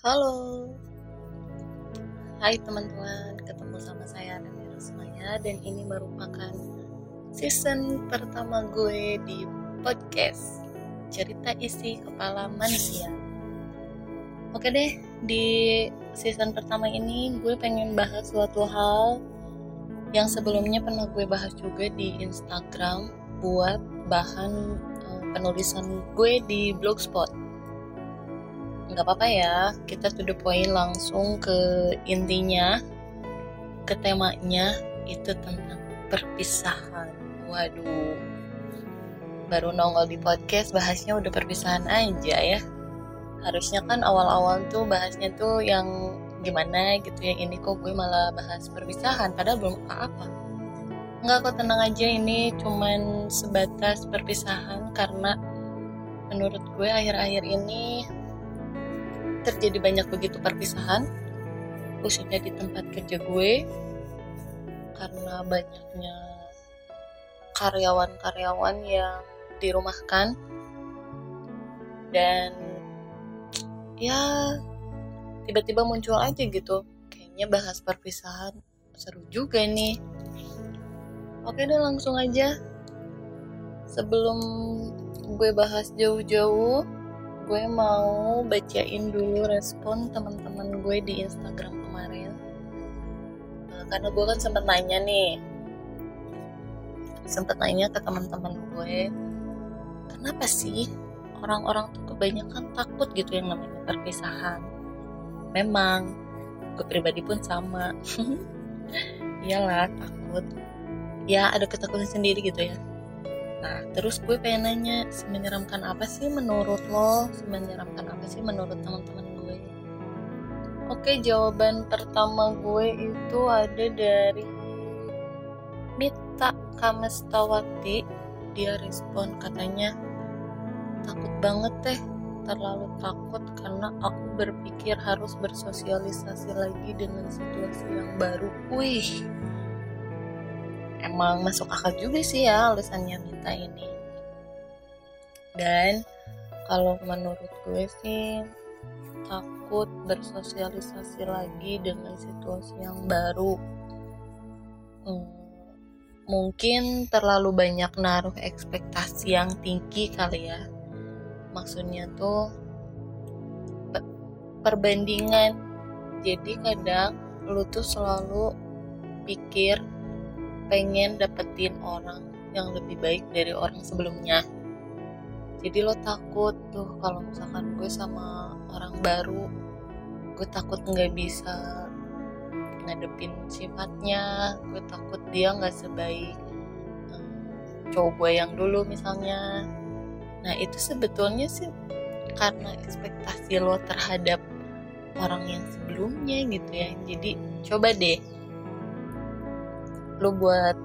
Halo, hai teman-teman, ketemu sama saya Rani Rusmaya dan ini merupakan season pertama gue di podcast cerita isi kepala manusia. Oke deh, di season pertama ini gue pengen bahas suatu hal yang sebelumnya pernah gue bahas juga di Instagram buat bahan uh, penulisan gue di blogspot nggak apa-apa ya kita to the point langsung ke intinya ke temanya itu tentang perpisahan. Waduh. Baru nongol di podcast bahasnya udah perpisahan aja ya. Harusnya kan awal-awal tuh bahasnya tuh yang gimana gitu ya ini kok gue malah bahas perpisahan padahal belum apa-apa. Nggak kok tenang aja ini cuman sebatas perpisahan karena menurut gue akhir-akhir ini terjadi banyak begitu perpisahan khususnya di tempat kerja gue karena banyaknya karyawan-karyawan yang dirumahkan. Dan ya tiba-tiba muncul aja gitu kayaknya bahas perpisahan seru juga nih. Oke deh langsung aja. Sebelum gue bahas jauh-jauh gue mau bacain dulu respon teman-teman gue di Instagram kemarin. Nah, karena gue kan sempat nanya nih. Sempat nanya ke teman-teman gue kenapa sih orang-orang tuh kebanyakan takut gitu yang namanya perpisahan? Memang gue pribadi pun sama. Iyalah takut. Ya ada ketakutan sendiri gitu ya Nah, terus gue pengen nanya, semenyeramkan apa sih menurut lo? Semenyeramkan apa sih menurut teman-teman gue? Oke, jawaban pertama gue itu ada dari Mita Kamestawati. Dia respon katanya, takut banget teh, terlalu takut karena aku berpikir harus bersosialisasi lagi dengan situasi yang baru. Wih, emang masuk akal juga sih ya alasannya minta ini. Dan kalau menurut gue sih takut bersosialisasi lagi dengan situasi yang baru. Hmm, mungkin terlalu banyak naruh ekspektasi yang tinggi kali ya. Maksudnya tuh perbandingan. Jadi kadang lu tuh selalu pikir pengen dapetin orang yang lebih baik dari orang sebelumnya. Jadi lo takut tuh kalau misalkan gue sama orang baru gue takut nggak bisa ngadepin sifatnya gue takut dia nggak sebaik um, cowok gue yang dulu misalnya. Nah itu sebetulnya sih karena ekspektasi lo terhadap orang yang sebelumnya gitu ya. Jadi coba deh lu buat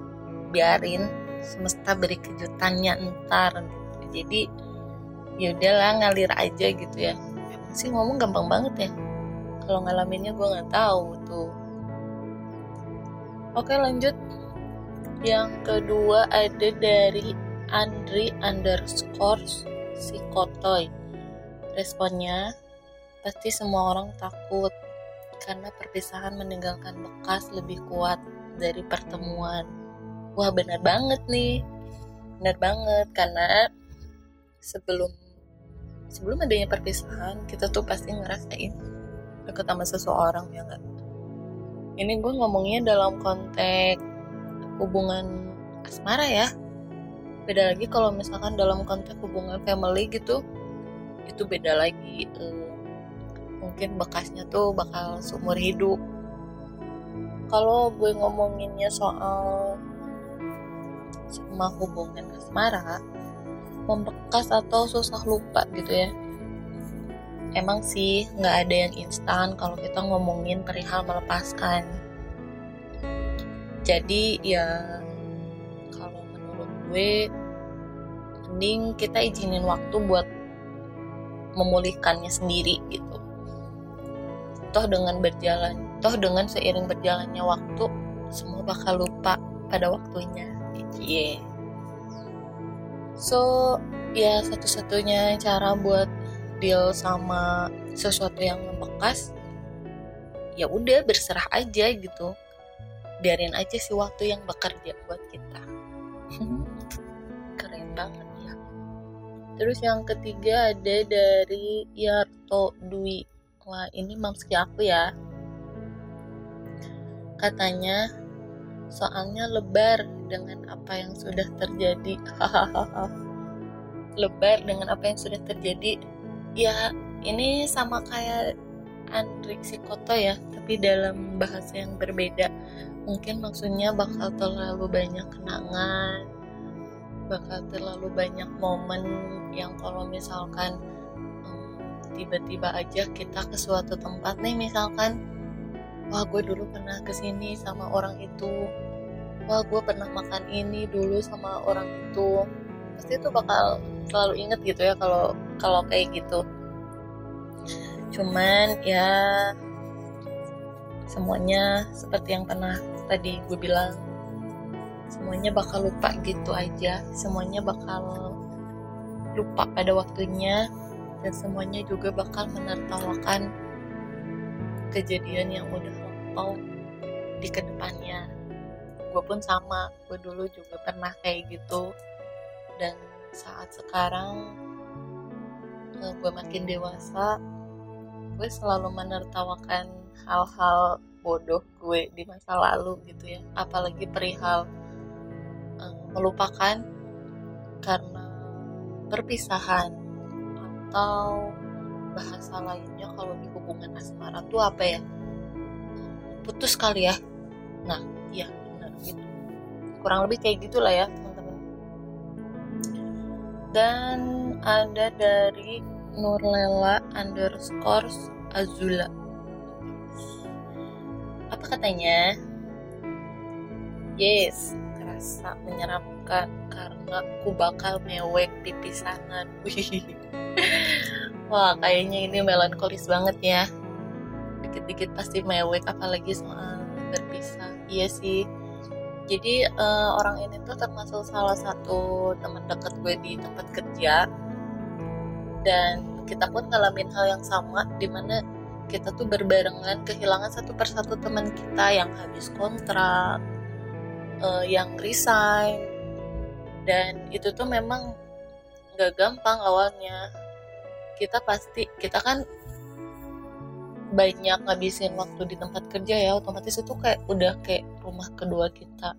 biarin semesta beri kejutannya ntar. Jadi ya udahlah ngalir aja gitu ya. Sih ngomong gampang banget ya. Kalau ngalaminnya gue nggak tahu tuh. Oke lanjut. Yang kedua ada dari Andri underscore si Kotoy responnya pasti semua orang takut karena perpisahan meninggalkan bekas lebih kuat dari pertemuan. Wah benar banget nih, benar banget karena sebelum sebelum adanya perpisahan kita tuh pasti ngerasain deket sama seseorang ya nggak. Ini gue ngomongnya dalam konteks hubungan asmara ya. Beda lagi kalau misalkan dalam konteks hubungan family gitu, itu beda lagi. Eh, mungkin bekasnya tuh bakal seumur hidup kalau gue ngomonginnya soal sama hubungan asmara membekas atau susah lupa gitu ya. Emang sih nggak ada yang instan kalau kita ngomongin perihal melepaskan. Jadi ya kalau menurut gue mending kita izinin waktu buat memulihkannya sendiri gitu. Toh dengan berjalan toh dengan seiring berjalannya waktu semua bakal lupa pada waktunya. Yeah. so ya satu-satunya cara buat deal sama sesuatu yang membekas ya udah berserah aja gitu. Biarin aja si waktu yang bekerja buat kita. Keren banget ya. Terus yang ketiga ada dari Yarto Dwi. Wah ini mamski aku ya katanya soalnya lebar dengan apa yang sudah terjadi. Lebar dengan apa yang sudah terjadi. Ya ini sama kayak Andrik Sikoto ya tapi dalam bahasa yang berbeda. Mungkin maksudnya bakal terlalu banyak kenangan bakal terlalu banyak momen yang kalau misalkan tiba-tiba aja kita ke suatu tempat nih misalkan wah gue dulu pernah ke sini sama orang itu. Wah gue pernah makan ini dulu sama orang itu. Pasti itu bakal selalu inget gitu ya kalau kalau kayak gitu. Cuman ya semuanya seperti yang pernah tadi gue bilang. Semuanya bakal lupa gitu aja. Semuanya bakal lupa pada waktunya. Dan semuanya juga bakal menertawakan kejadian yang udah lampau di ke depannya. Gue pun sama gue dulu juga pernah kayak gitu. Dan saat sekarang uh, gue makin dewasa gue selalu menertawakan hal-hal bodoh gue di masa lalu gitu ya. Apalagi perihal uh, melupakan karena perpisahan atau bahasa lainnya kalau di hubungan asmara tuh apa ya? Putus kali ya? Nah iya benar gitu. Kurang lebih kayak gitulah ya dan ada dari Nurlela underscore Azula. Apa katanya? Yes kerasa menyeramkan karena aku bakal mewek pipisanan wih wah kayaknya ini melankolis banget ya. Dikit-dikit pasti mewek apalagi soal berpisah iya sih. Jadi uh, orang ini tuh termasuk salah satu teman dekat gue di tempat kerja. Dan kita pun ngalamin hal yang sama di mana kita tuh berbarengan kehilangan satu persatu teman kita yang habis kontrak uh, yang resign. Dan itu tuh memang gak gampang awalnya kita pasti kita kan banyak ngabisin waktu di tempat kerja ya otomatis itu kayak udah kayak rumah kedua kita.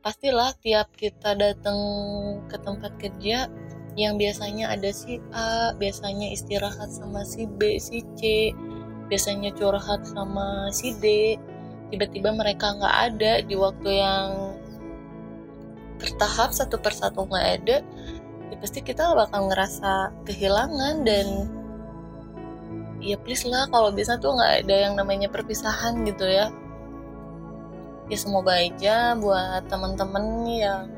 Pastilah tiap kita datang ke tempat kerja yang biasanya ada si A biasanya istirahat sama si B si C biasanya curhat sama si D tiba-tiba mereka nggak ada di waktu yang bertahap satu persatu nggak ada ya pasti kita bakal ngerasa kehilangan dan ya please lah kalau bisa tuh nggak ada yang namanya perpisahan gitu ya. Ya semoga aja buat teman-teman yang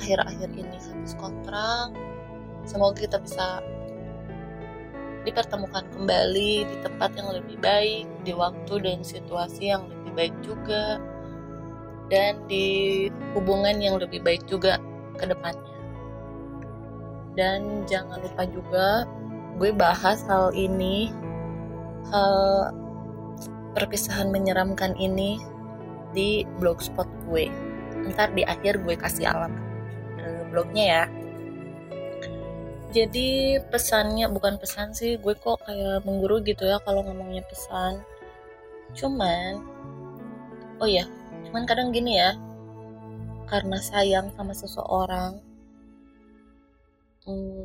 akhir-akhir ini habis kontrak semoga kita bisa dipertemukan kembali di tempat yang lebih baik di waktu dan situasi yang lebih baik juga dan di hubungan yang lebih baik juga ke depannya dan jangan lupa juga gue bahas hal ini hal perpisahan menyeramkan ini di blogspot gue. Ntar di akhir gue kasih alamat uh, blognya ya. Jadi pesannya bukan pesan sih gue kok kayak mengguru gitu ya kalau ngomongnya pesan. Cuman oh ya cuman kadang gini ya karena sayang sama seseorang hmm,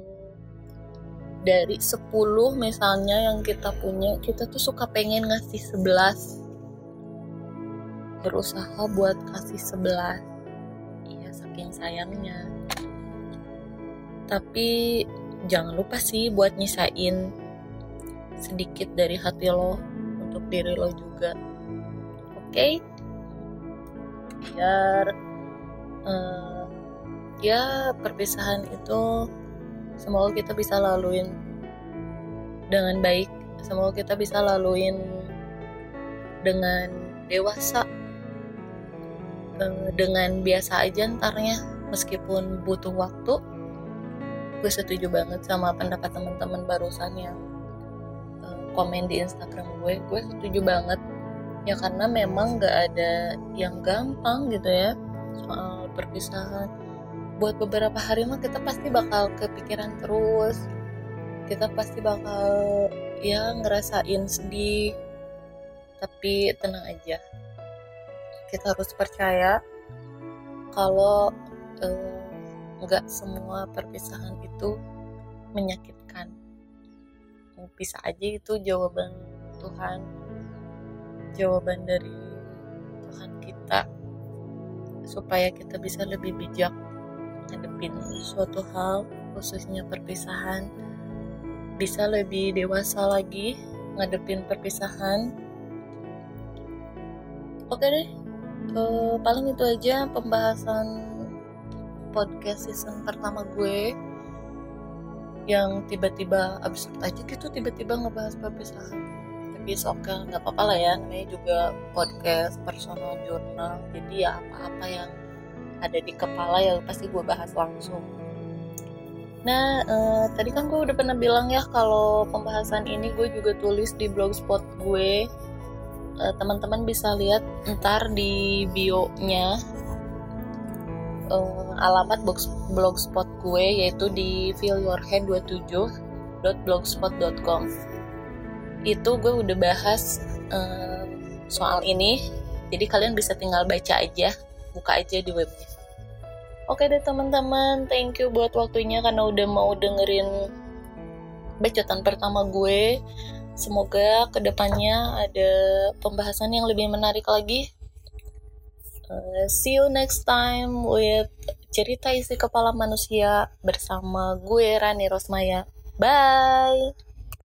dari 10 misalnya yang kita punya kita tuh suka pengen ngasih 11 berusaha buat kasih 11 iya saking sayangnya. Tapi jangan lupa sih buat nyisain sedikit dari hati lo untuk diri lo juga. Oke? Okay? biar uh, ya perpisahan itu semoga kita bisa laluin dengan baik. Semoga kita bisa laluin dengan dewasa. Eh, dengan biasa aja ntarnya meskipun butuh waktu. Gue setuju banget sama pendapat teman-teman barusan yang komen di Instagram gue. Gue setuju banget. Ya karena memang gak ada yang gampang gitu ya soal perpisahan buat beberapa hari mah kita pasti bakal kepikiran terus. Kita pasti bakal ya ngerasain sedih. Tapi tenang aja. Kita harus percaya kalau eh, nggak semua perpisahan itu menyakitkan. Bisa aja itu jawaban Tuhan. Jawaban dari Tuhan kita. Supaya kita bisa lebih bijak ngadepin suatu hal khususnya perpisahan. Bisa lebih dewasa lagi ngadepin perpisahan. Oke deh uh, paling itu aja pembahasan podcast season pertama gue. Yang tiba-tiba absurd aja gitu tiba-tiba ngebahas perpisahan. Tapi oke nggak apa-apa lah ya namanya juga podcast personal journal. Jadi ya apa-apa yang ada di kepala ya pasti gue bahas langsung Nah, eh, tadi kan gue udah pernah bilang ya kalau pembahasan ini gue juga tulis di blogspot gue. Eh, teman-teman bisa lihat ntar di bio-nya eh, alamat blogspot gue yaitu di feelyourhead27.blogspot.com. Itu gue udah bahas eh, soal ini, jadi kalian bisa tinggal baca aja, buka aja di webnya. Oke deh teman-teman, thank you buat waktunya karena udah mau dengerin bacotan pertama gue. Semoga ke depannya ada pembahasan yang lebih menarik lagi. Uh, see you next time with cerita isi kepala manusia bersama gue Rani Rosmaya. Bye.